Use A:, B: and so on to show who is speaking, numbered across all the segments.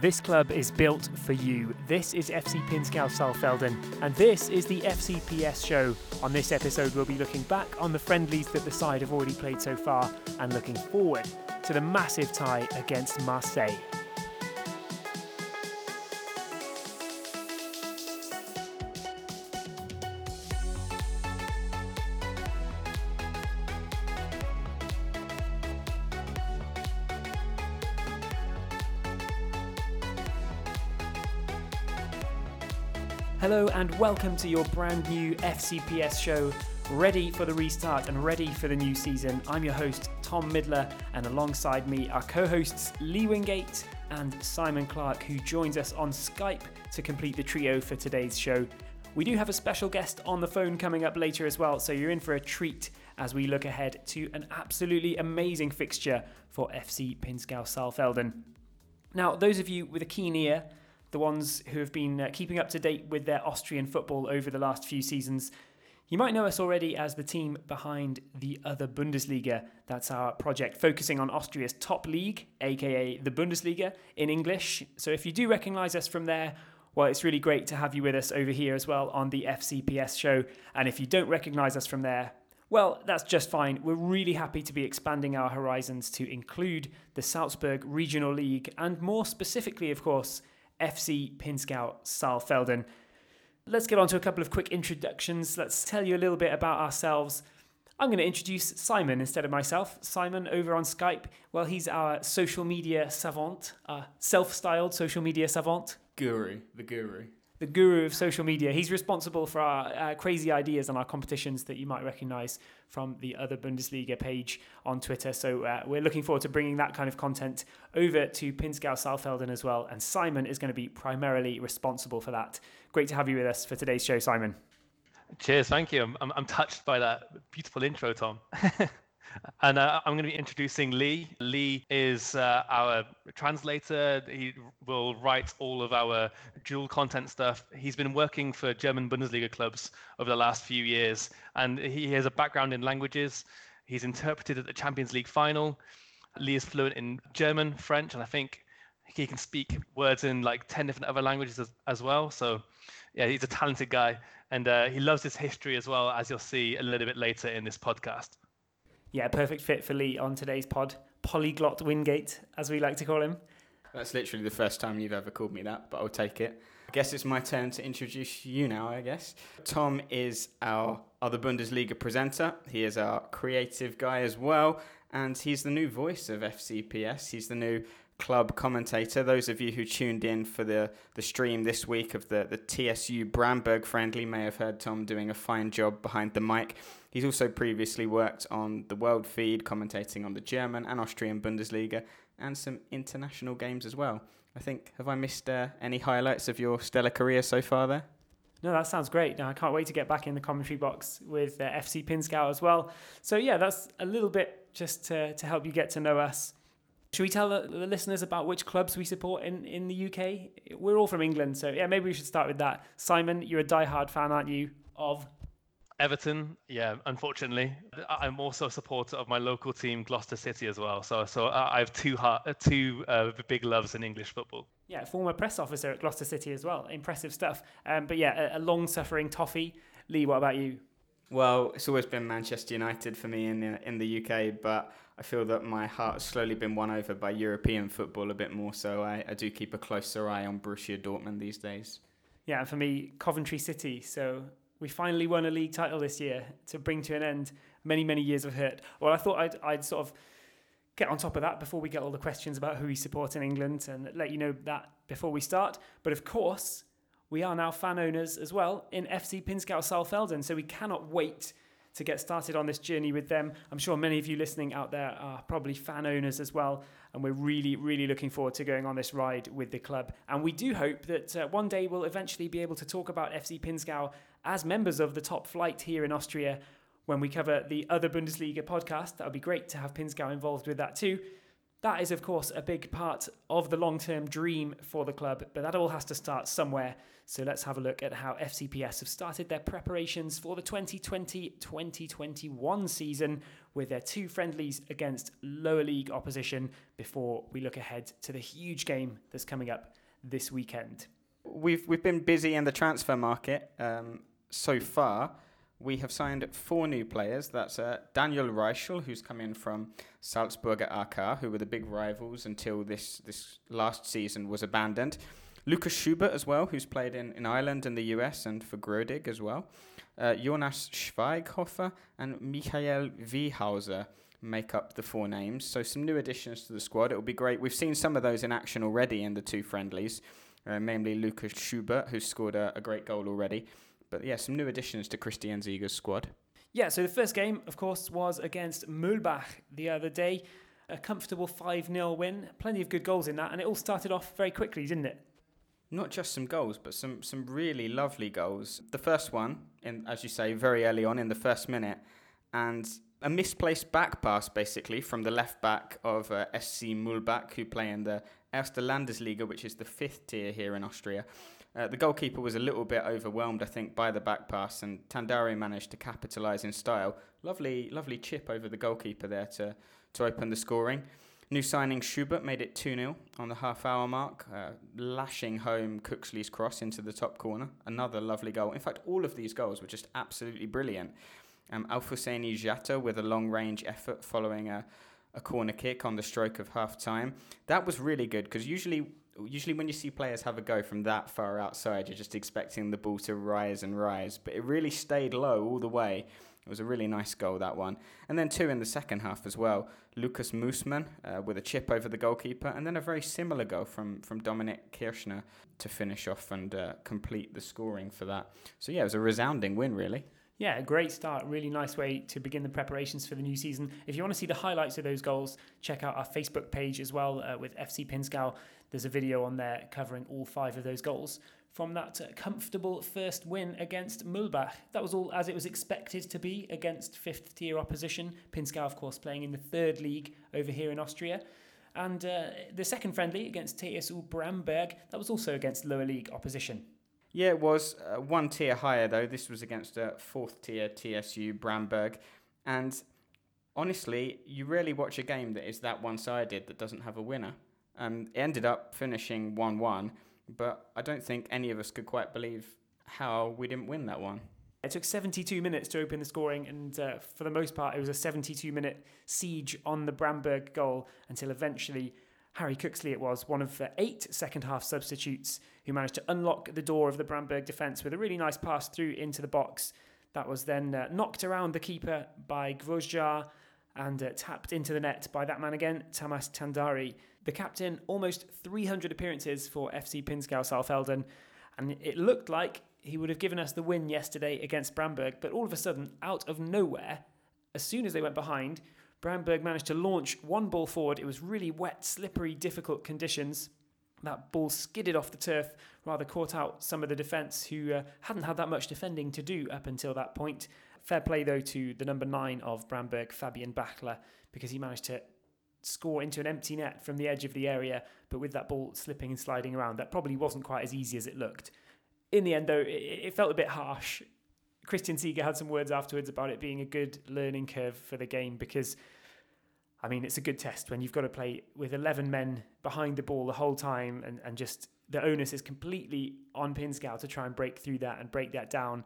A: This club is built for you. This is FC Pinzgau Saalfelden, and this is the FCPS show. On this episode, we'll be looking back on the friendlies that the side have already played so far and looking forward to the massive tie against Marseille. And welcome to your brand new FCPS show, ready for the restart and ready for the new season. I'm your host, Tom Midler, and alongside me are co hosts Lee Wingate and Simon Clark, who joins us on Skype to complete the trio for today's show. We do have a special guest on the phone coming up later as well, so you're in for a treat as we look ahead to an absolutely amazing fixture for FC Pinzgau Saalfelden. Now, those of you with a keen ear, the ones who have been uh, keeping up to date with their Austrian football over the last few seasons. You might know us already as the team behind the other Bundesliga. That's our project focusing on Austria's top league, aka the Bundesliga in English. So if you do recognize us from there, well, it's really great to have you with us over here as well on the FCPS show. And if you don't recognize us from there, well, that's just fine. We're really happy to be expanding our horizons to include the Salzburg Regional League and more specifically, of course, FC Pinzgau Saalfelden. Let's get on to a couple of quick introductions. Let's tell you a little bit about ourselves. I'm going to introduce Simon instead of myself. Simon over on Skype. Well, he's our social media savant, uh, self styled social media savant.
B: Guru, the guru.
A: The guru of social media. He's responsible for our uh, crazy ideas and our competitions that you might recognize from the other Bundesliga page on Twitter. So uh, we're looking forward to bringing that kind of content over to Pinzgau Saalfelden as well. And Simon is going to be primarily responsible for that. Great to have you with us for today's show, Simon.
C: Cheers, thank you. I'm, I'm touched by that beautiful intro, Tom. and uh, I'm going to be introducing Lee. Lee is uh, our translator. He will write all of our dual content stuff. He's been working for German Bundesliga clubs over the last few years, and he has a background in languages. He's interpreted at the Champions League final. Lee is fluent in German, French, and I think he can speak words in like 10 different other languages as, as well. So, yeah, he's a talented guy. And uh, he loves his history as well, as you'll see a little bit later in this podcast.
A: Yeah, perfect fit for Lee on today's pod. Polyglot Wingate, as we like to call him.
B: That's literally the first time you've ever called me that, but I'll take it. I guess it's my turn to introduce you now, I guess. Tom is our other Bundesliga presenter. He is our creative guy as well, and he's the new voice of FCPS. He's the new club commentator. Those of you who tuned in for the, the stream this week of the, the TSU Bramberg friendly may have heard Tom doing a fine job behind the mic. He's also previously worked on the World Feed, commentating on the German and Austrian Bundesliga and some international games as well. I think, have I missed uh, any highlights of your stellar career so far there?
A: No, that sounds great. Now I can't wait to get back in the commentary box with uh, FC Pinzgau as well. So yeah, that's a little bit just to, to help you get to know us. Should we tell the, the, listeners about which clubs we support in, in the UK? We're all from England, so yeah, maybe we should start with that. Simon, you're a die-hard fan, aren't you, of
C: Everton, yeah, unfortunately, I'm also a supporter of my local team, Gloucester City, as well. So, so I have two heart, uh, two uh, big loves in English football.
A: Yeah, former press officer at Gloucester City as well. Impressive stuff. Um, but yeah, a, a long-suffering toffee. Lee, what about you?
B: Well, it's always been Manchester United for me in the, in the UK, but I feel that my heart has slowly been won over by European football a bit more. So I, I do keep a closer eye on Borussia Dortmund these days.
A: Yeah, and for me, Coventry City. So we finally won a league title this year to bring to an end many, many years of hurt. Well, I thought I'd, I'd sort of get on top of that before we get all the questions about who we support in England and let you know that before we start. But of course, we are now fan owners as well in FC Pinzgau Saalfelden, so we cannot wait to get started on this journey with them. I'm sure many of you listening out there are probably fan owners as well, and we're really, really looking forward to going on this ride with the club. And we do hope that uh, one day we'll eventually be able to talk about FC Pinzgau as members of the top flight here in Austria when we cover the other Bundesliga podcast. That would be great to have Pinzgau involved with that too. That is, of course, a big part of the long term dream for the club, but that all has to start somewhere. So let's have a look at how FCPS have started their preparations for the 2020 2021 season with their two friendlies against lower league opposition before we look ahead to the huge game that's coming up this weekend.
B: We've, we've been busy in the transfer market um, so far we have signed four new players. That's uh, Daniel Reichel, who's come in from Salzburger AK, who were the big rivals until this, this last season was abandoned. Lucas Schubert as well, who's played in, in Ireland and the US and for Grodig as well. Uh, Jonas Schweighofer and Michael Wiehauser make up the four names. So some new additions to the squad. It will be great. We've seen some of those in action already in the two friendlies, uh, namely Lucas Schubert, who's scored a, a great goal already. But yeah, some new additions to Christian Ziege's squad.
A: Yeah, so the first game, of course, was against Mühlbach the other day. A comfortable 5 0 win. Plenty of good goals in that, and it all started off very quickly, didn't it?
B: Not just some goals, but some, some really lovely goals. The first one, in, as you say, very early on in the first minute, and a misplaced back pass basically from the left back of uh, SC Mühlbach, who play in the Erste Landesliga, which is the fifth tier here in Austria. Uh, the goalkeeper was a little bit overwhelmed, I think, by the back pass, and Tandari managed to capitalise in style. Lovely, lovely chip over the goalkeeper there to, to open the scoring. New signing Schubert made it 2 0 on the half hour mark, uh, lashing home Cooksley's cross into the top corner. Another lovely goal. In fact, all of these goals were just absolutely brilliant. Um, Alfuseni Jatta with a long range effort following a, a corner kick on the stroke of half time. That was really good because usually usually when you see players have a go from that far outside, you're just expecting the ball to rise and rise. But it really stayed low all the way. It was a really nice goal, that one. And then two in the second half as well. Lucas Moosman uh, with a chip over the goalkeeper, and then a very similar goal from, from Dominic Kirchner to finish off and uh, complete the scoring for that. So, yeah, it was a resounding win, really.
A: Yeah, great start. Really nice way to begin the preparations for the new season. If you want to see the highlights of those goals, check out our Facebook page as well uh, with FC Pinzgau. There's a video on there covering all five of those goals from that comfortable first win against Mühlbach, That was all as it was expected to be against fifth tier opposition. Pinzgau, of course, playing in the third league over here in Austria. And uh, the second friendly against TSU Bramberg, that was also against lower league opposition.
B: Yeah, it was uh, one tier higher though. This was against a fourth tier TSU Bramberg, and honestly, you rarely watch a game that is that one-sided that doesn't have a winner. Um, it ended up finishing one-one, but I don't think any of us could quite believe how we didn't win that one.
A: It took 72 minutes to open the scoring, and uh, for the most part, it was a 72 minute siege on the Bramberg goal until eventually Harry Cooksley, it was, one of the eight second half substitutes who managed to unlock the door of the Bramberg defence with a really nice pass through into the box. That was then uh, knocked around the keeper by Grosjar and uh, tapped into the net by that man again, Tamas Tandari. The captain, almost 300 appearances for FC Pinzgau Saalfelden, and it looked like he would have given us the win yesterday against Bramberg, but all of a sudden, out of nowhere, as soon as they went behind, Bramberg managed to launch one ball forward. It was really wet, slippery, difficult conditions. That ball skidded off the turf, rather caught out some of the defence who uh, hadn't had that much defending to do up until that point. Fair play, though, to the number nine of Bramberg, Fabian Bachler, because he managed to score into an empty net from the edge of the area, but with that ball slipping and sliding around, that probably wasn't quite as easy as it looked. In the end, though, it felt a bit harsh. Christian Ziege had some words afterwards about it being a good learning curve for the game because, I mean, it's a good test when you've got to play with 11 men behind the ball the whole time and, and just the onus is completely on Pinzgau to try and break through that and break that down.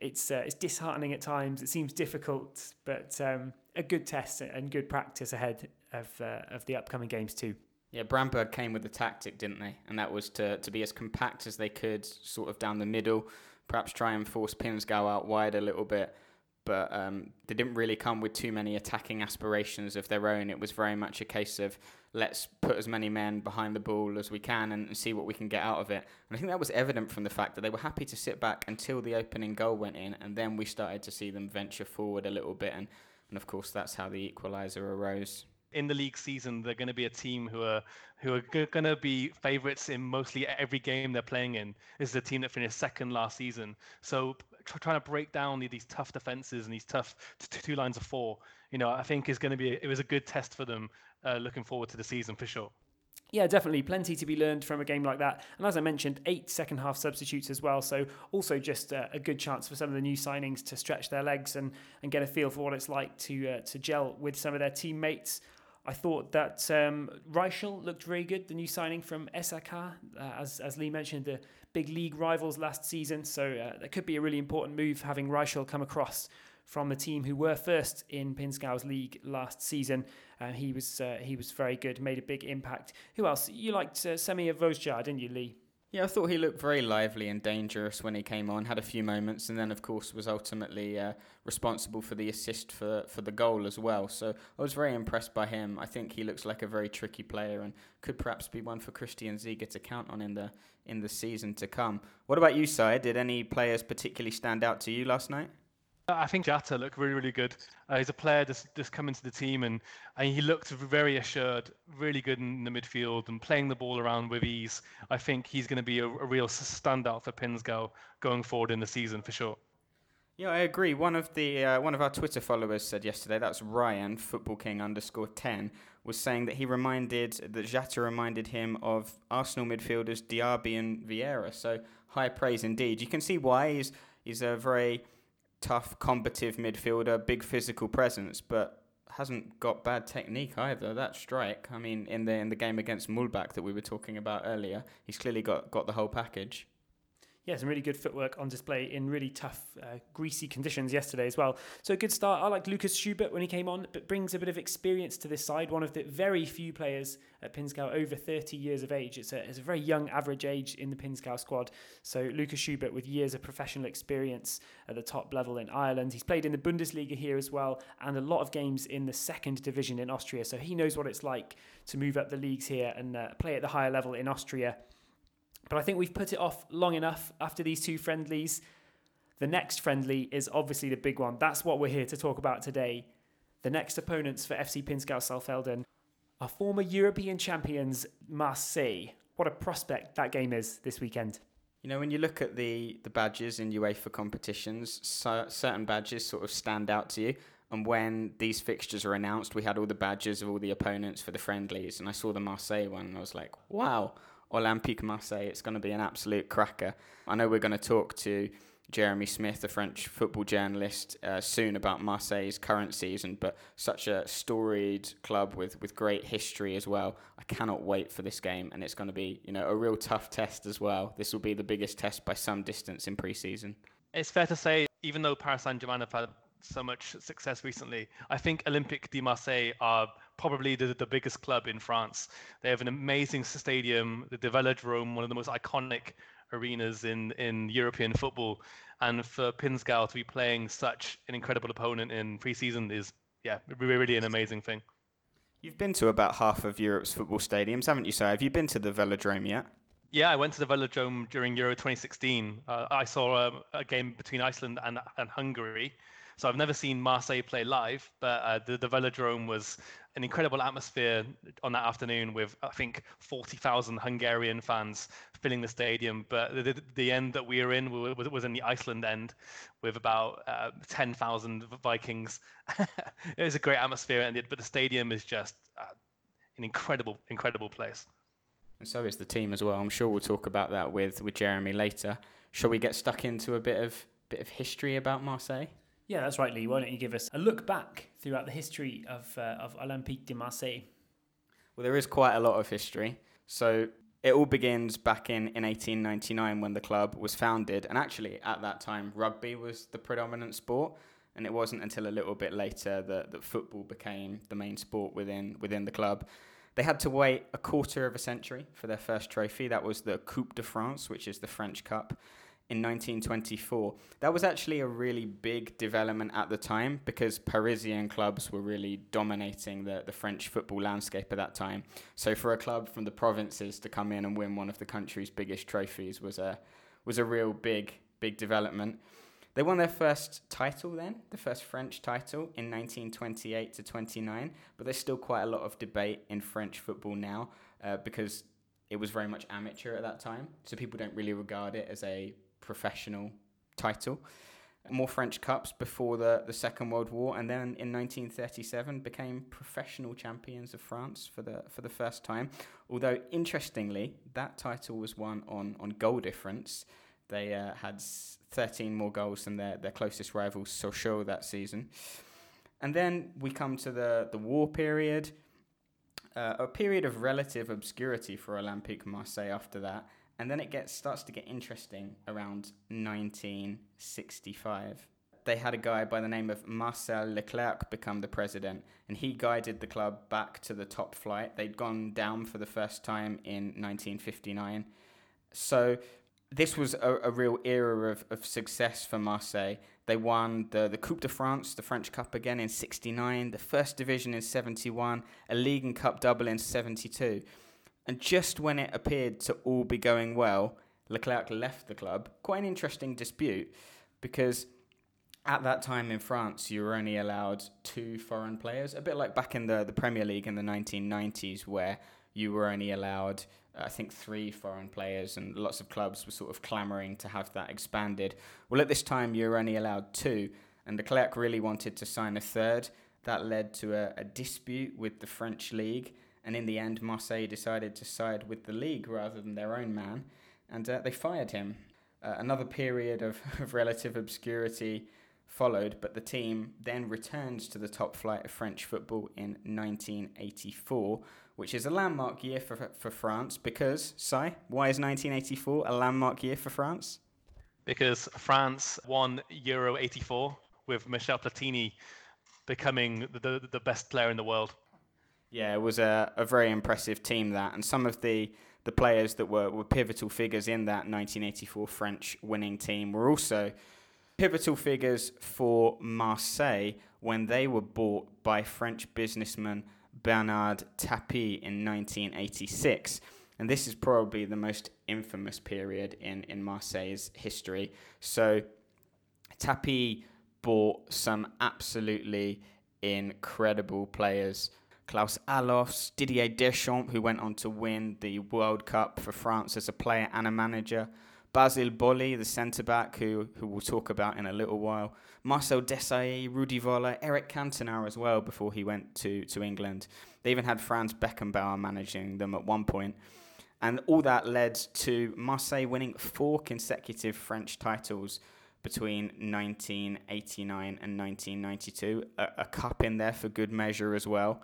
A: It's uh, it's disheartening at times. It seems difficult, but um, a good test and good practice ahead of uh, of the upcoming games too.
B: Yeah, Bramberg came with a tactic, didn't they? And that was to, to be as compact as they could, sort of down the middle, perhaps try and force Pinzgau out wide a little bit. But um, they didn't really come with too many attacking aspirations of their own. It was very much a case of let's put as many men behind the ball as we can and, and see what we can get out of it. And I think that was evident from the fact that they were happy to sit back until the opening goal went in, and then we started to see them venture forward a little bit. And, and of course, that's how the equaliser arose
C: in the league season, they're going to be a team who are who are going to be favourites in mostly every game they're playing in. This is a team that finished second last season, so trying to break down these tough defenses and these tough two lines of four, you know, I think is going to be it was a good test for them. Uh, looking forward to the season for sure.
A: Yeah, definitely. Plenty to be learned from a game like that. And as I mentioned, eight second half substitutes as well. So, also just uh, a good chance for some of the new signings to stretch their legs and, and get a feel for what it's like to uh, to gel with some of their teammates. I thought that um, Reichel looked very good, the new signing from SAK, uh, as, as Lee mentioned, the big league rivals last season. So, uh, that could be a really important move having Reichel come across from the team who were first in Pinzgau's league last season. Uh, he was uh, he was very good, made a big impact. Who else? You liked uh, Semir Vosjar, didn't you, Lee?
B: Yeah, I thought he looked very lively and dangerous when he came on. Had a few moments, and then of course was ultimately uh, responsible for the assist for for the goal as well. So I was very impressed by him. I think he looks like a very tricky player and could perhaps be one for Christian Ziege to count on in the in the season to come. What about you, Si? Did any players particularly stand out to you last night?
C: I think Jatta looked really, really good. Uh, he's a player just just come into the team, and, and he looked very assured, really good in the midfield, and playing the ball around with ease. I think he's going to be a, a real standout for Pinzgau going forward in the season for sure.
B: Yeah, I agree. One of the uh, one of our Twitter followers said yesterday, that's Ryan Football King underscore ten, was saying that he reminded that Jatta reminded him of Arsenal midfielders Diaby and Vieira. So high praise indeed. You can see why he's he's a very tough, combative midfielder, big physical presence, but hasn't got bad technique either. That strike, I mean, in the in the game against Mühlbach that we were talking about earlier, he's clearly got got the whole package
A: yeah, some really good footwork on display in really tough, uh, greasy conditions yesterday as well. So a good start. I like Lucas Schubert when he came on, but brings a bit of experience to this side. One of the very few players at Pinzgau over 30 years of age. It's a, it's a very young average age in the Pinzgau squad. So Lucas Schubert with years of professional experience at the top level in Ireland. He's played in the Bundesliga here as well and a lot of games in the second division in Austria. So he knows what it's like to move up the leagues here and uh, play at the higher level in Austria. But I think we've put it off long enough after these two friendlies. The next friendly is obviously the big one. That's what we're here to talk about today. The next opponents for FC Pinzgau Saalfelden are former European champions Marseille. What a prospect that game is this weekend.
B: You know, when you look at the, the badges in UEFA competitions, so, certain badges sort of stand out to you. And when these fixtures are announced, we had all the badges of all the opponents for the friendlies. And I saw the Marseille one and I was like, wow, Olympique Marseille. It's going to be an absolute cracker. I know we're going to talk to Jeremy Smith, the French football journalist, uh, soon about Marseille's current season, but such a storied club with, with great history as well. I cannot wait for this game, and it's going to be you know a real tough test as well. This will be the biggest test by some distance in pre-season.
C: It's fair to say, even though Paris Saint-Germain have had so much success recently. I think Olympique de Marseille are probably the, the biggest club in France. They have an amazing stadium, the Velodrome, one of the most iconic arenas in, in European football. And for Pinzgau to be playing such an incredible opponent in pre-season is, yeah, really an amazing thing.
B: You've been to about half of Europe's football stadiums, haven't you, sir? Have you been to the Velodrome yet?
C: Yeah, I went to the Velodrome during Euro 2016. Uh, I saw a, a, game between Iceland and, and Hungary, so I've never seen Marseille play live, but uh, the, the Velodrome was an incredible atmosphere on that afternoon with, I think, 40,000 Hungarian fans filling the stadium. But the, the, the, end that we were in was, was in the Iceland end with about uh, 10,000 Vikings. it was a great atmosphere, and but the stadium is just uh, an incredible, incredible place.
B: And so is the team as well. I'm sure we'll talk about that with, with Jeremy later. Shall we get stuck into a bit of bit of history about Marseille?
A: Yeah, that's right, Lee. Why don't you give us a look back throughout the history of, uh, of Olympique de Marseille?
B: Well, there is quite a lot of history. So it all begins back in, in 1899 when the club was founded. And actually, at that time, rugby was the predominant sport. And it wasn't until a little bit later that, that football became the main sport within, within the club. They had to wait a quarter of a century for their first trophy. That was the Coupe de France, which is the French Cup in 1924. That was actually a really big development at the time because Parisian clubs were really dominating the, the French football landscape at that time. So for a club from the provinces to come in and win one of the country's biggest trophies was a was a real big big development. They won their first title then, the first French title in 1928 to 29, but there's still quite a lot of debate in French football now uh, because it was very much amateur at that time, so people don't really regard it as a professional title. more French Cups before the, the Second World War, and then in 1937 became professional champions of France for the for the first time. Although interestingly, that title was won on on goal difference. They uh, had 13 more goals than their, their closest rival Sochaux that season. And then we come to the, the war period, uh, a period of relative obscurity for Olympique Marseille after that. And then it gets starts to get interesting around 1965. They had a guy by the name of Marcel Leclerc become the president, and he guided the club back to the top flight. They'd gone down for the first time in 1959. So this was a, a real era of, of success for Marseille. They won the, the Coupe de France, the French Cup again in 69, the First Division in 71, a League and Cup double in 72. And just when it appeared to all be going well, Leclerc left the club. Quite an interesting dispute because at that time in France, you were only allowed two foreign players, a bit like back in the, the Premier League in the 1990s, where you were only allowed uh, I think three foreign players, and lots of clubs were sort of clamouring to have that expanded. Well, at this time, you were only allowed two, and Leclerc really wanted to sign a third. That led to a, a dispute with the French league, and in the end, Marseille decided to side with the league rather than their own man, and uh, they fired him. Uh, another period of, of relative obscurity followed, but the team then returned to the top flight of French football in 1984 which is a landmark year for, for France because, Si, why is 1984 a landmark year for France?
C: Because France won Euro 84 with Michel Platini becoming the, the best player in the world.
B: Yeah, it was a, a very impressive team that, and some of the, the players that were, were pivotal figures in that 1984 French winning team were also pivotal figures for Marseille when they were bought by French businessman Bernard Tapie in 1986. And this is probably the most infamous period in, in Marseille's history. So Tapie bought some absolutely incredible players. Klaus Allofs, Didier Deschamps, who went on to win the World Cup for France as a player and a manager, Basile Boli, the centre back, who who we'll talk about in a little while. Marcel Desailly, Rudi Völler, Eric Cantona as well before he went to, to England. They even had Franz Beckenbauer managing them at one point. And all that led to Marseille winning four consecutive French titles between 1989 and 1992. A, a cup in there for good measure as well.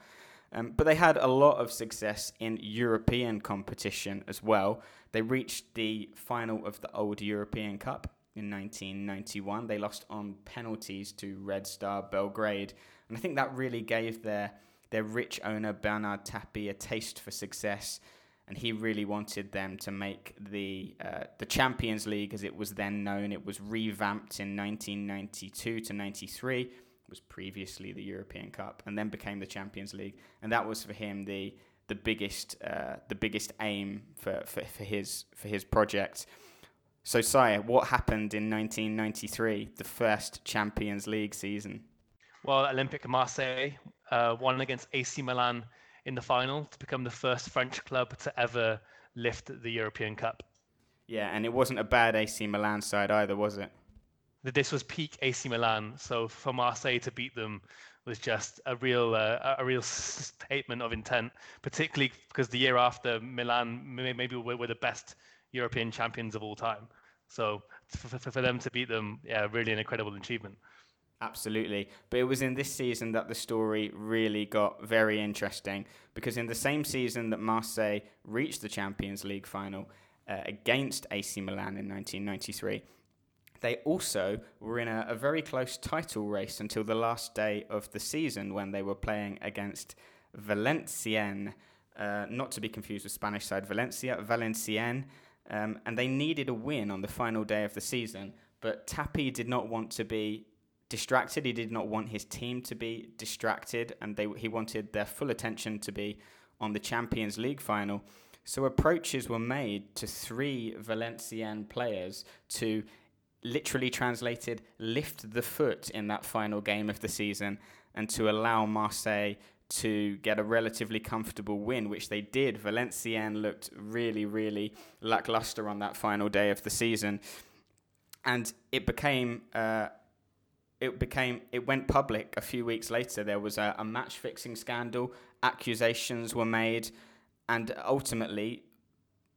B: Um, but they had a lot of success in European competition as well. They reached the final of the old European Cup in 1991. They lost on penalties to Red Star Belgrade, and I think that really gave their their rich owner Bernard Tapie a taste for success, and he really wanted them to make the uh, the Champions League as it was then known. It was revamped in 1992 to 93 was previously the European Cup and then became the Champions League, and that was for him the the biggest uh, the biggest aim for, for, for his for his project. So, Sire, what happened in 1993, the first Champions League season?
C: Well, Olympique Marseille uh, won against AC Milan in the final to become the first French club to ever lift the European Cup.
B: Yeah, and it wasn't a bad AC Milan side either, was it?
C: This was peak AC Milan. So for Marseille to beat them was just a real uh, a real statement of intent, particularly because the year after Milan maybe were, were the best European champions of all time. So for, for, for them to beat them, yeah, really an incredible achievement.
B: Absolutely. But it was in this season that the story really got very interesting because in the same season that Marseille reached the Champions League final uh, against AC Milan in 1993, they also were in a, a, very close title race until the last day of the season when they were playing against Valenciennes, uh, not to be confused with Spanish side Valencia, Valenciennes, um, and they needed a win on the final day of the season. But Tapie did not want to be distracted. He did not want his team to be distracted, and they, he wanted their full attention to be on the Champions League final. So approaches were made to three Valenciennes players to literally translated lift the foot in that final game of the season and to allow Marseille to get a relatively comfortable win, which they did. Valenciennes looked really, really lackluster on that final day of the season. And it became uh, it became it went public a few weeks later. There was a, a match fixing scandal. Accusations were made, and ultimately,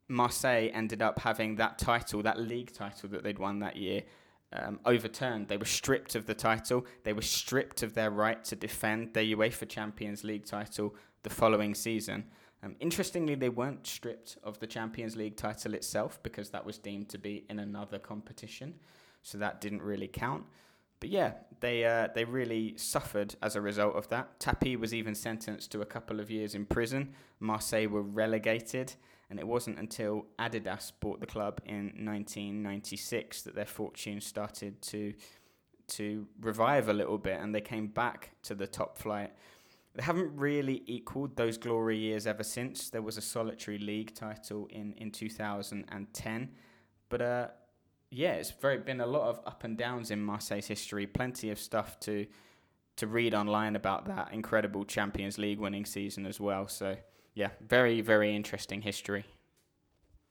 B: Marseille ended up having that title, that league title that they'd won that year, um, overturned. They were stripped of the title. They were stripped of their right to defend their UEFA Champions League title the following season. Um, interestingly, they weren't stripped of the Champions League title itself because that was deemed to be in another competition, so that didn't really count. But yeah, they uh, they really suffered as a result of that. Tapie was even sentenced to a couple of years in prison. Marseille were relegated, and it wasn't until Adidas bought the club in 1996 that their fortunes started to to revive a little bit, and they came back to the top flight. They haven't really equaled those glory years ever since. There was a solitary league title in, in 2010. But uh, yeah, it's very been a lot of up and downs in Marseille's history. Plenty of stuff to to read online about that incredible Champions League winning season as well. So yeah, very very interesting history.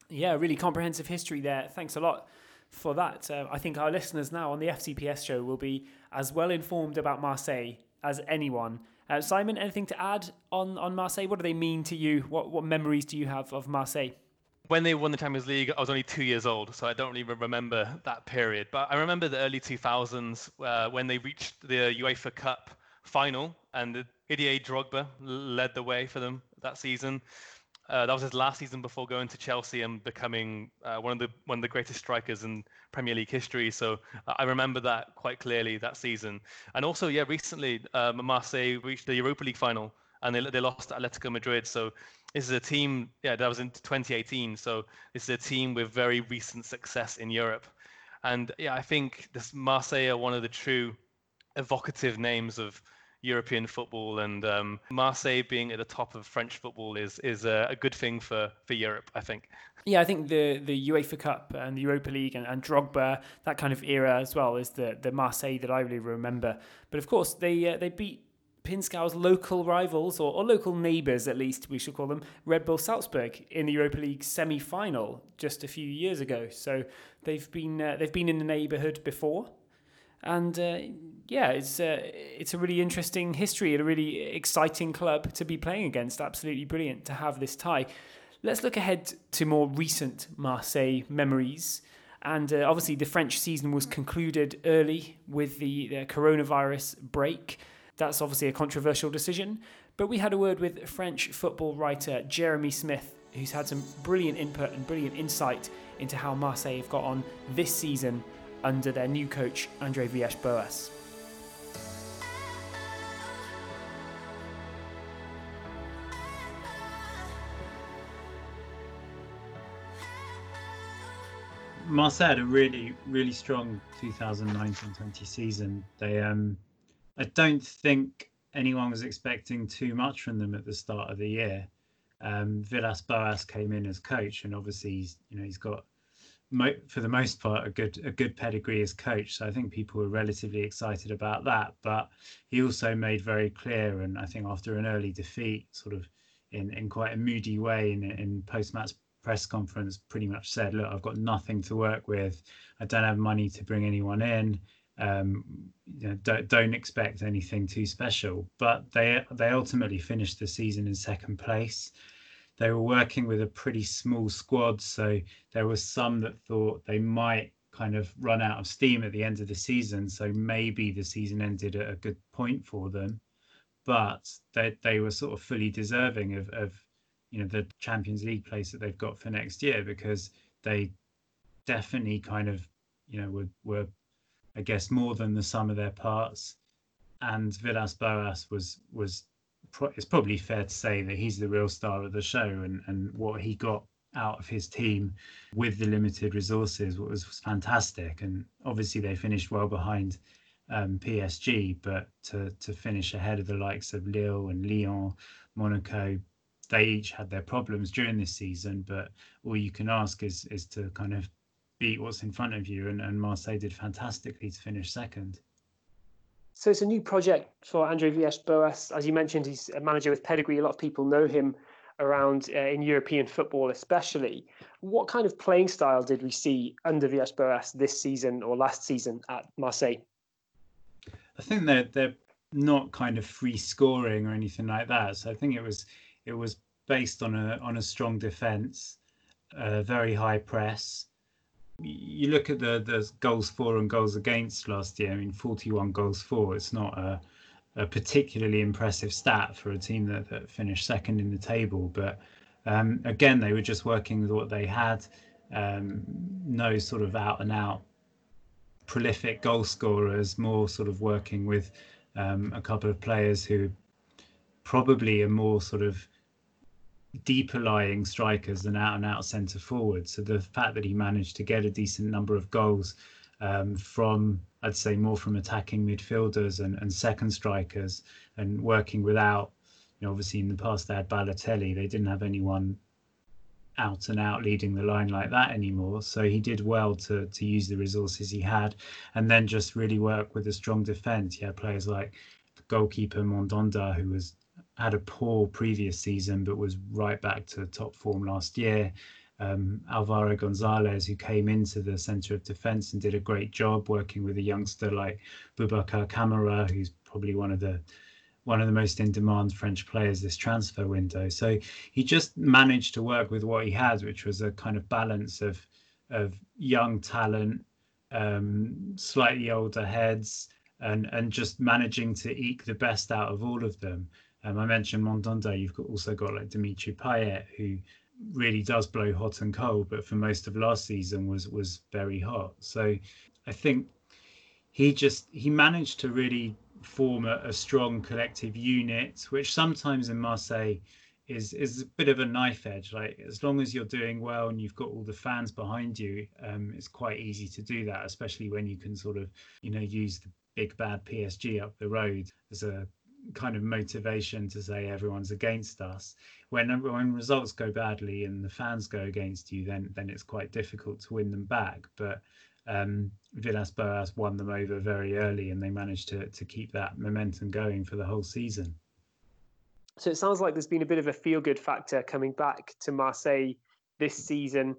A: Yeah, really comprehensive history there. Thanks a lot for that. Uh, I think our listeners now on the FCPS show will be as well informed about Marseille as anyone uh, Simon, anything to add on, on Marseille? What do they mean to you? What, what memories do you have of Marseille?
C: When they won the Champions League, I was only two years old, so I don't really remember that period. But I remember the early 2000s uh, when they reached the UEFA Cup final and Didier Drogba led the way for them that season. Uh, that was his last season before going to Chelsea and becoming uh, one of the one of the greatest strikers in Premier League history. So uh, I remember that quite clearly that season. And also, yeah, recently um, Marseille reached the Europa League final and they they lost Atletico Madrid. So this is a team. Yeah, that was in 2018. So this is a team with very recent success in Europe. And yeah, I think this Marseille are one of the true evocative names of European football, and um, Marseille being at the top of French football is is a, a, good thing for, for Europe, I think.
A: Yeah, I think the, the UEFA Cup and the Europa League and, and Drogba, that kind of era as well, is the, the Marseille that I really remember. But of course, they uh, they beat Pinzgau's local rivals, or, or local neighbours at least, we should call them, Red Bull Salzburg in the Europa League semi-final just a few years ago. So they've been uh, they've been in the neighbourhood before, and uh, yeah, it's uh, it's a really interesting history and a really exciting club to be playing against. Absolutely brilliant to have this tie. Let's look ahead to more recent Marseille memories. And uh, obviously, the French season was concluded early with the, the coronavirus break. That's obviously a controversial decision. But we had a word with French football writer Jeremy Smith, who's had some brilliant input and brilliant insight into how Marseille have got on this season under their new coach, Andre Villas-Boas.
D: Marseille had a really, really strong 2019-20 season. They, um, I don't think anyone was expecting too much from them at the start of the year. Um, Villas-Boas came in as coach, and obviously, he's, you know, he's got for the most part a good a good pedigree as coach. So I think people were relatively excited about that. But he also made very clear, and I think after an early defeat, sort of in in quite a moody way in in post match press conference, pretty much said, "Look, I've got nothing to work with. I don't have money to bring anyone in." Um, you know, don't don't expect anything too special. But they they ultimately finished the season in second place they were working with a pretty small squad, so there was some that thought they might kind of run out of steam at the end of the season. So maybe the season ended at a good point for them, but they they were sort of fully deserving of of you know the Champions League place that they've got for next year because they definitely kind of you know were were I guess more than the sum of their parts. And Villas Boas was was it's probably fair to say that he's the real star of the show and, and what he got out of his team with the limited resources was, was fantastic. And obviously they finished well behind um, PSG, but to, to finish ahead of the likes of Lille and Lyon, Monaco, they each had their problems during this season. But all you can ask is is to kind of beat what's in front of you. And, and Marseille did fantastically to finish second.
A: So it's a new project for Andre Villas-Boas. As you mentioned, he's a manager with pedigree. A lot of people know him around uh, in European football, especially. What kind of playing style did we see under Villas-Boas this season or last season at Marseille?
D: I think they're they're not kind of free scoring or anything like that. So I think it was it was based on a on a strong defence, a very high press. You look at the the goals for and goals against last year. I mean, 41 goals for. It's not a a particularly impressive stat for a team that, that finished second in the table. But um, again, they were just working with what they had. Um, no sort of out and out prolific goal scorers, more sort of working with um, a couple of players who probably are more sort of deeper lying strikers than out and out centre forward. So the fact that he managed to get a decent number of goals um, from, I'd say, more from attacking midfielders and, and second strikers and working without, you know, obviously in the past they had Balotelli, they didn't have anyone out and out leading the line like that anymore. So he did well to to use the resources he had, and then just really work with a strong defence. He had players like goalkeeper Mandanda, who was had a poor previous season but was right back to top form last year. Um, Alvaro Gonzalez, who came into the centre of defence and did a great job working with a youngster like Boubacar Kamara, who's probably one of the one of the most in demand French players this transfer window. So he just managed to work with what he had, which was a kind of balance of of young talent, um, slightly older heads, and and just managing to eke the best out of all of them. Um, I mentioned Mandanda. You've got, also got like Dimitri Payet, who really does blow hot and cold, but for most of last season was was very hot. So I think he just he managed to really form a, a, strong collective unit, which sometimes in Marseille is is a bit of a knife edge. Like as long as you're doing well and you've got all the fans behind you, um, it's quite easy to do that, especially when you can sort of you know use the big bad PSG up the road as a kind of motivation to say everyone's against us. When when results go badly and the fans go against you, then then it's quite difficult to win them back. But um, Villas Boas won them over very early, and they managed to to keep that momentum going for the whole season.
A: So it sounds like there's been a bit of a feel good factor coming back to Marseille this season.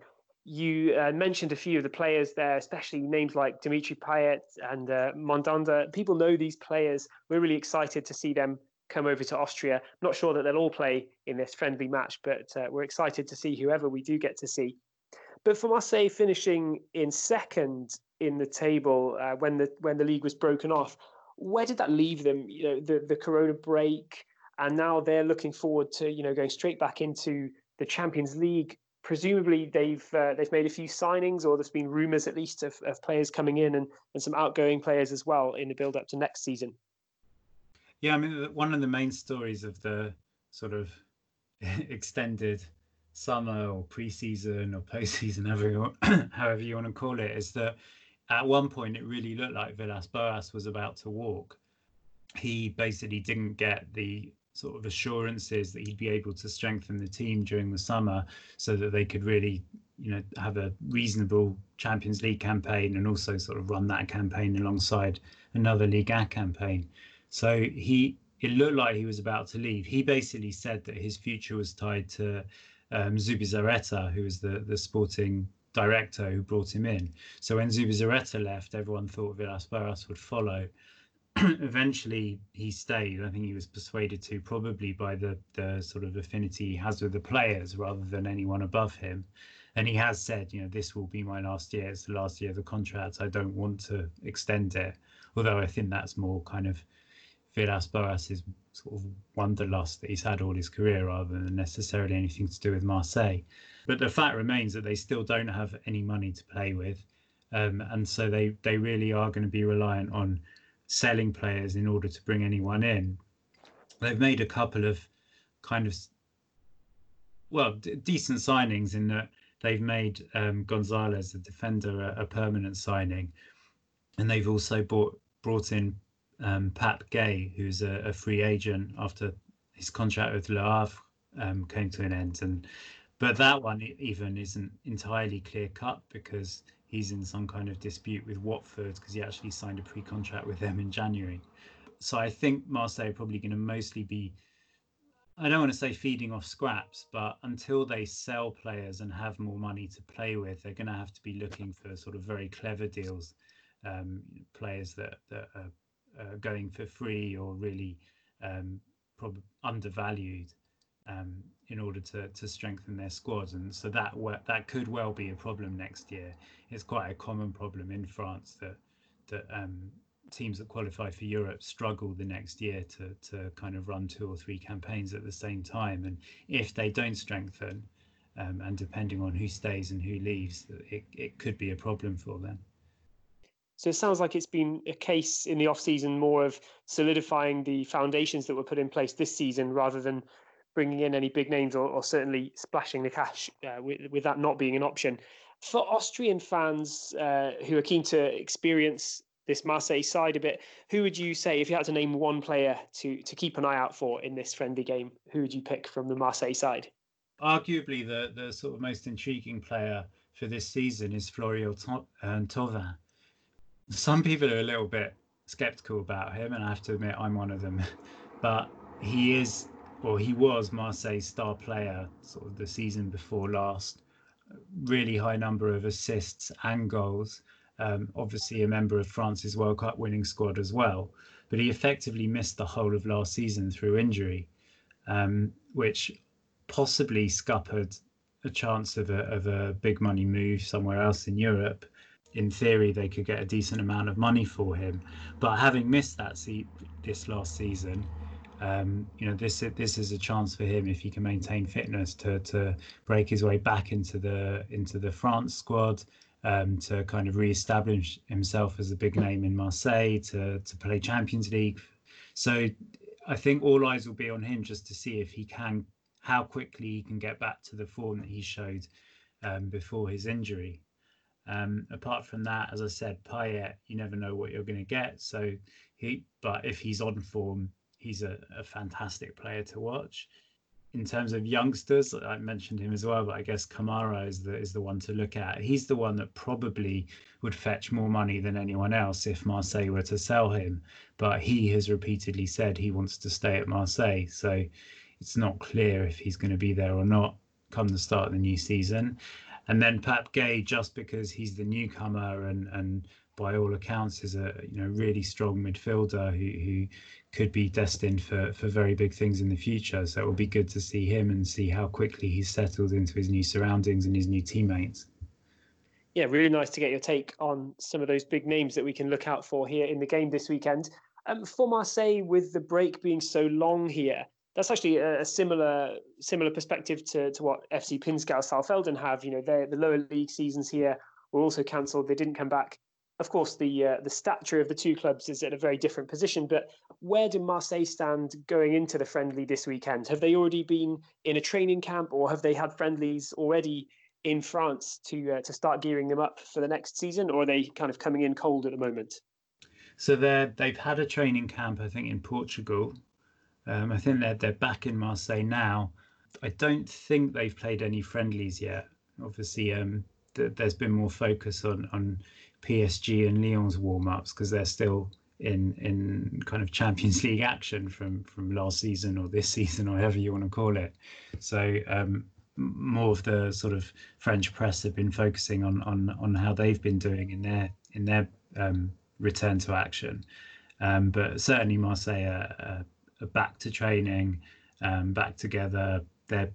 A: You uh, mentioned a few of the players there, especially names like Dimitri Payet and uh, Mandanda. People know these players. We're really excited to see them come over to Austria. not sure that they'll all play in this friendly match, but uh, we're excited to see whoever we do get to see. But for Marseille finishing in second in the table uh, when the when the league was broken off, where did that leave them? You know, the the Corona break, and now they're looking forward to you know going straight back into the Champions League. Presumably, they've uh, they've made a few signings, or there's been rumours at least of, of players coming in and, and some outgoing players as well in the build up to next season.
D: Yeah, I mean, one of the main stories of the sort of extended summer or preseason or postseason, however you, however you want to call it, is that at one point it really looked like Villas Boas was about to walk. He basically didn't get the sort of assurances that he'd be able to strengthen the team during the summer so that they could really, you know, have a reasonable Champions League campaign and also sort of run that campaign alongside another Liga campaign. So he it looked like he was about to leave. He basically said that his future was tied to um, Zubizarreta, who was the the sporting director who brought him in. So when Zubizarreta left, everyone thought Villas Boas would follow. Eventually, he stayed. I think he was persuaded to, probably by the the sort of affinity he has with the players rather than anyone above him. And he has said, you know, this will be my last year. It's the last year of the contract. I don't want to extend it. Although I think that's more kind of Villas Boas's sort of wanderlust that he's had all his career rather than necessarily anything to do with Marseille. But the fact remains that they still don't have any money to play with. Um, and so they, they really are going to be reliant on selling players in order to bring anyone in. They've made a couple of kind of, well, d- decent signings in that they've made um, Gonzalez, the defender, a, a permanent signing. And they've also bought, brought in um, Pape Gueye, who's a, a, free agent after his contract with Le Havre um, came to an end. And but that one even isn't entirely clear cut because he's in some kind of dispute with Watford because he actually signed a pre-contract with them in January. So I think Marseille are probably going to mostly be. I don't want to say feeding off scraps, but until they sell players and have more money to play with, they're going to have to be looking for sort of very clever deals, um, players that that are going for free or really um, probably undervalued um, in order to to strengthen their squad, and so that that could well be a problem next year. It's quite a common problem in France that that um, teams that qualify for Europe struggle the next year to to kind of run two or three campaigns at the same time, and if they don't strengthen, um, and depending on who stays and who leaves, it, it could be a problem for them.
A: So it sounds like it's been a case in the off season more of solidifying the foundations that were put in place this season rather than bringing in any big names or, or certainly splashing the cash uh, with, with that not being an option. For Austrian fans uh, who are keen to experience this Marseille side a bit, who would you say, if you had to name one player to, to keep an eye out for in this friendly game, who would you pick from the Marseille side?
D: Arguably, the, the sort of most intriguing player for this season is Florian um, Thauvin. Some people are a little bit skeptical about him, and I have to admit I'm one of them. but he is well, he was Marseille's star player sort of the season before last. Really high number of assists and goals. Um, obviously, a member of France's World Cup winning squad as well. But he effectively missed the whole of last season through injury, um, which possibly scuppered a chance of a, of a big money move somewhere else in Europe. In theory, they could get a decent amount of money for him. But having missed that seat this last season, um, you know, this this is a chance for him if he can maintain fitness to to break his way back into the into the France squad, um, to kind of re-establish himself as a big name in Marseille, to to play Champions League. So I think all eyes will be on him just to see if he can how quickly he can get back to the form that he showed um, before his injury. Um, apart from that, as I said, Payet, you never know what you're going to get. So he, but if he's on form, he's a, a fantastic player to watch. In terms of youngsters, I mentioned him as well, but I guess Kamara is the is the one to look at. He's the one that probably would fetch more money than anyone else if Marseille were to sell him. But he has repeatedly said he wants to stay at Marseille, so it's not clear if he's going to be there or not come the start of the new season. And then Pape Gueye, just because he's the newcomer and and by all accounts is a you know really strong midfielder who, who could be destined for for very big things in the future. So it will be good to see him and see how quickly he's settled into his new surroundings and his new teammates.
A: Yeah, really nice to get your take on some of those big names that we can look out for here in the game this weekend. Um, for Marseille, with the break being so long here, that's actually a, a similar similar perspective to, to what FC Pinzgau Saalfelden have. You know, the lower league seasons here were also cancelled. They didn't come back of course, the uh, the stature of the two clubs is at a very different position. But where do Marseille stand going into the friendly this weekend? Have they already been in a training camp, or have they had friendlies already in France to uh, to start gearing them up for the next season, or are they kind of coming in cold at the moment?
D: So they're they've had a training camp, I think, in Portugal. Um, I think they're they're back in Marseille now. I don't think they've played any friendlies yet. Obviously, um, th- there's been more focus on on PSG and Lyon's warm ups because they're still in in kind of Champions League action from from last season or this season or whatever you want to call it. So um, more of the sort of French press have been focusing on on on how they've been doing in their in their um, return to action. Um, but certainly Marseille are, are, back to training, um, back together. They're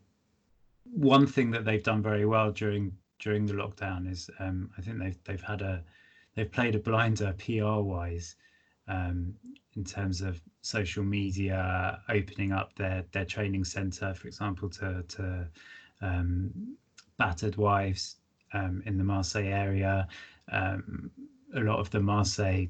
D: one thing that they've done very well during during the lockdown is um, I think they've they've had a they've played a blinder PR wise um, in terms of social media opening up their their training center, for example, to to um, battered wives um, in the Marseille area. Um, a lot of the Marseille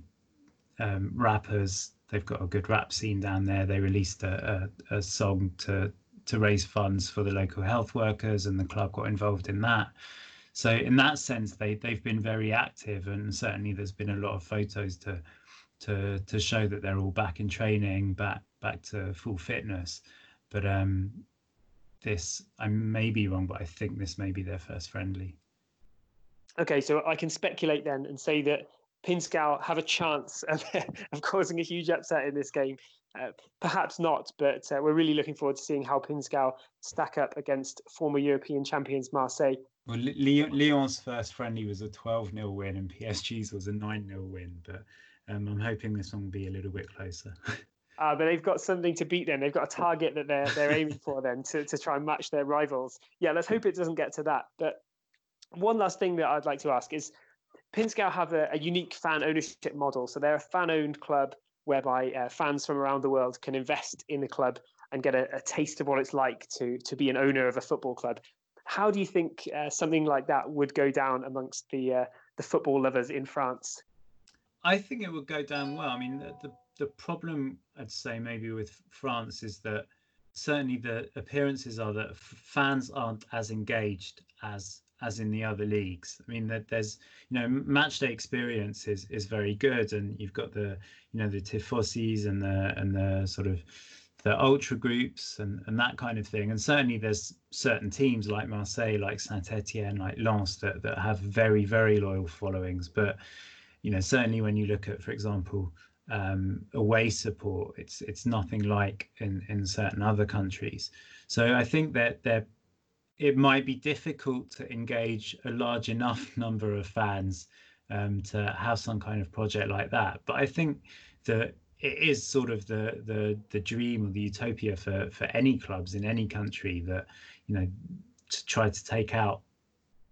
D: um, rappers they've got a good rap scene down there. They released a, a, a song to to raise funds for the local health workers, and the club got involved in that. So in that sense, they they've been very active, and certainly there's been a lot of photos to to to show that they're all back in training, back back to full fitness. But um, this I may be wrong, but I think this may be their first friendly.
A: Okay, so I can speculate then and say that Pinzgau have a chance of, of causing a huge upset in this game. Uh, perhaps not, but uh, we're really looking forward to seeing how Pinzgau stack up against former European champions Marseille.
D: Well, Lyon's first friendly was a 12 0 win and PSG's was a 9 0 win. But Um, I'm hoping this one will be a little bit closer.
A: Uh, but they've got something to beat then. They've got a target that they're they're aiming for then to, to try and match their rivals. Yeah, let's hope it doesn't get to that. But one last thing that I'd like to ask is Pinzgau have a, a unique fan ownership model. So they're a fan owned club whereby uh, fans from around the world can invest in the club and get a, a, taste of what it's like to, to be an owner of a football club. How do you think uh, something like that would go down amongst the, uh, the football lovers in France?
D: I think it would go down well. I mean, the, the, the problem I'd say maybe with France is that certainly the appearances are that fans aren't as engaged as as in the other leagues. I mean, that there's you know match day experience is is very good, and you've got the you know the tifosis and the and the sort of the ultra groups and and that kind of thing. And certainly there's certain teams like Marseille, like Saint Etienne, like Lens that that have very very loyal followings. But you know certainly when you look at, for example. Um, away support, it's it's nothing like in, in certain other countries. So I think that they're it might be difficult to engage a large enough number of fans um, to have some kind of project like that. But I think that it is sort of the the the dream or the utopia for for any clubs in any country that you know to try to take out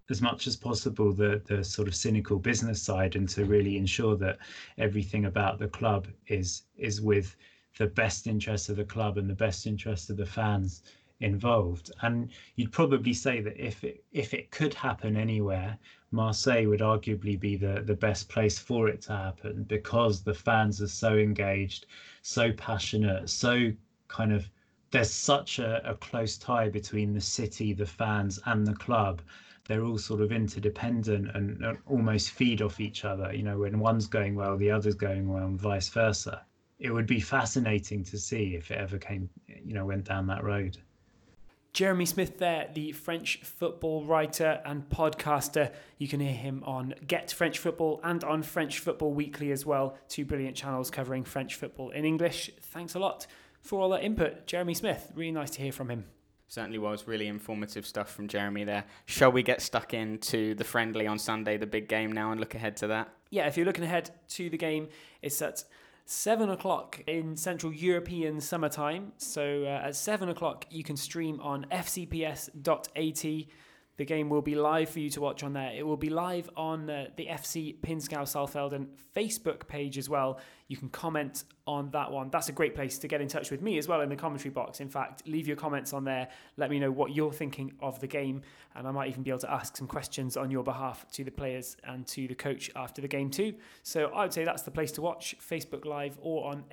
D: as much as possible the the sort of cynical business side and to really ensure that everything about the club is is with the best interest of the club and the best interest of the fans involved. And you'd probably say that if it if it could happen anywhere, Marseille would arguably be the the best place for it to happen because the fans are so engaged, so passionate, so kind of there's such a, a close tie between the city, the fans, and the club. They're all sort of interdependent and, and almost feed off each other. You know, when one's going well, the other's going well, and vice versa. It would be fascinating to see if it ever came, you know, went down that road.
A: Jeremy Smith, there, the French football writer and podcaster. You can hear him on Get French Football and on French Football Weekly as well. Two brilliant channels covering French football in English. Thanks a lot for all that input, Jeremy Smith. Really nice to hear from him.
B: Certainly was really informative stuff from Jeremy there. Shall we get stuck into the friendly on Sunday, the big game now, and look ahead to that?
A: Yeah, if you're looking ahead to the game, it's at 7 o'clock in Central European summertime. So uh, at 7 o'clock, you can stream on fcps.at. The game will be live for you to watch on there. It will be live on uh, the FC Pinzgau Saalfelden Facebook page as well. You can comment on that one. That's a great place to get in touch with me as well in the commentary box. In fact, leave your comments on there. Let me know what you're thinking of the game, and I might even be able to ask some questions on your behalf to the players and to the coach after the game too. So I would say that's the place to watch Facebook Live or on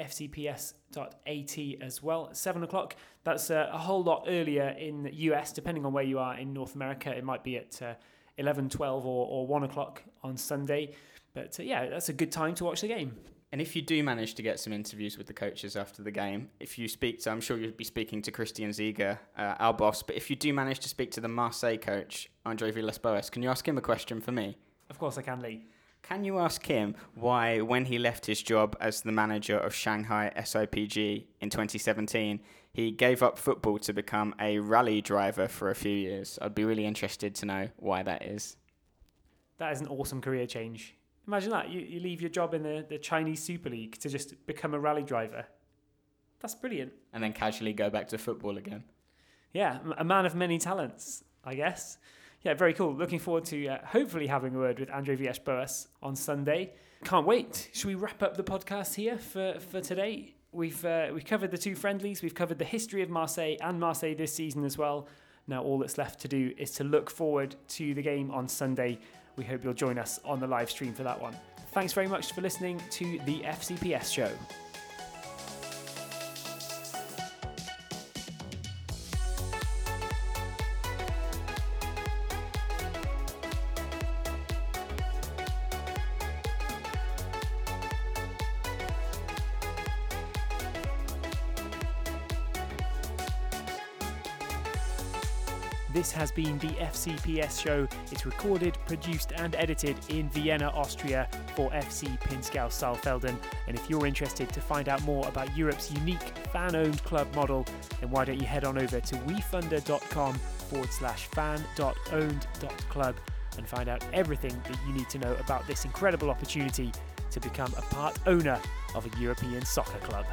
A: fcps.at as well. At seven o'clock. That's uh, a whole lot earlier in the US, depending on where you are in North America. It might be at uh, 11, 12, or, or 1 o'clock on Sunday. But uh, yeah, that's a good time to watch the game.
B: And if you do manage to get some interviews with the coaches after the game, if you speak to, I'm sure you'll be speaking to Christian Ziege, uh, our boss, but if you do manage to speak to the Marseille coach, Andre Villas-Boas, can you ask him a question for me?
A: Of course I can, Lee.
B: Can you ask him why, when he left his job as the manager of Shanghai SIPG in 2017, he gave up football to become a rally driver for a few years? I'd be really interested to know why that is.
A: That is an awesome career change. Imagine that. You, you leave your job in the, the Chinese Super League to just become a rally driver. That's brilliant.
B: And then casually go back to football again.
A: Yeah, a man of many talents, I guess. Yeah, very cool. Looking forward to uh, hopefully having a word with Andre Villas-Boas on Sunday. Can't wait. Should we wrap up the podcast here for, for today? We've uh, we've covered the two friendlies. We've covered the history of Marseille and Marseille this season as well. Now all that's left to do is to look forward to the game on Sunday we hope you'll join us on the live stream for that one. Thanks very much for listening to the FCPS show. Has been the FCPS show. It's recorded, produced, and edited in Vienna, Austria for FC Pinzgau Saalfelden. And if you're interested to find out more about Europe's unique fan owned club model, then why don't you head on over to wefunder.com forward slash fan.owned.club and find out everything that you need to know about this incredible opportunity to become a part owner of a European soccer club.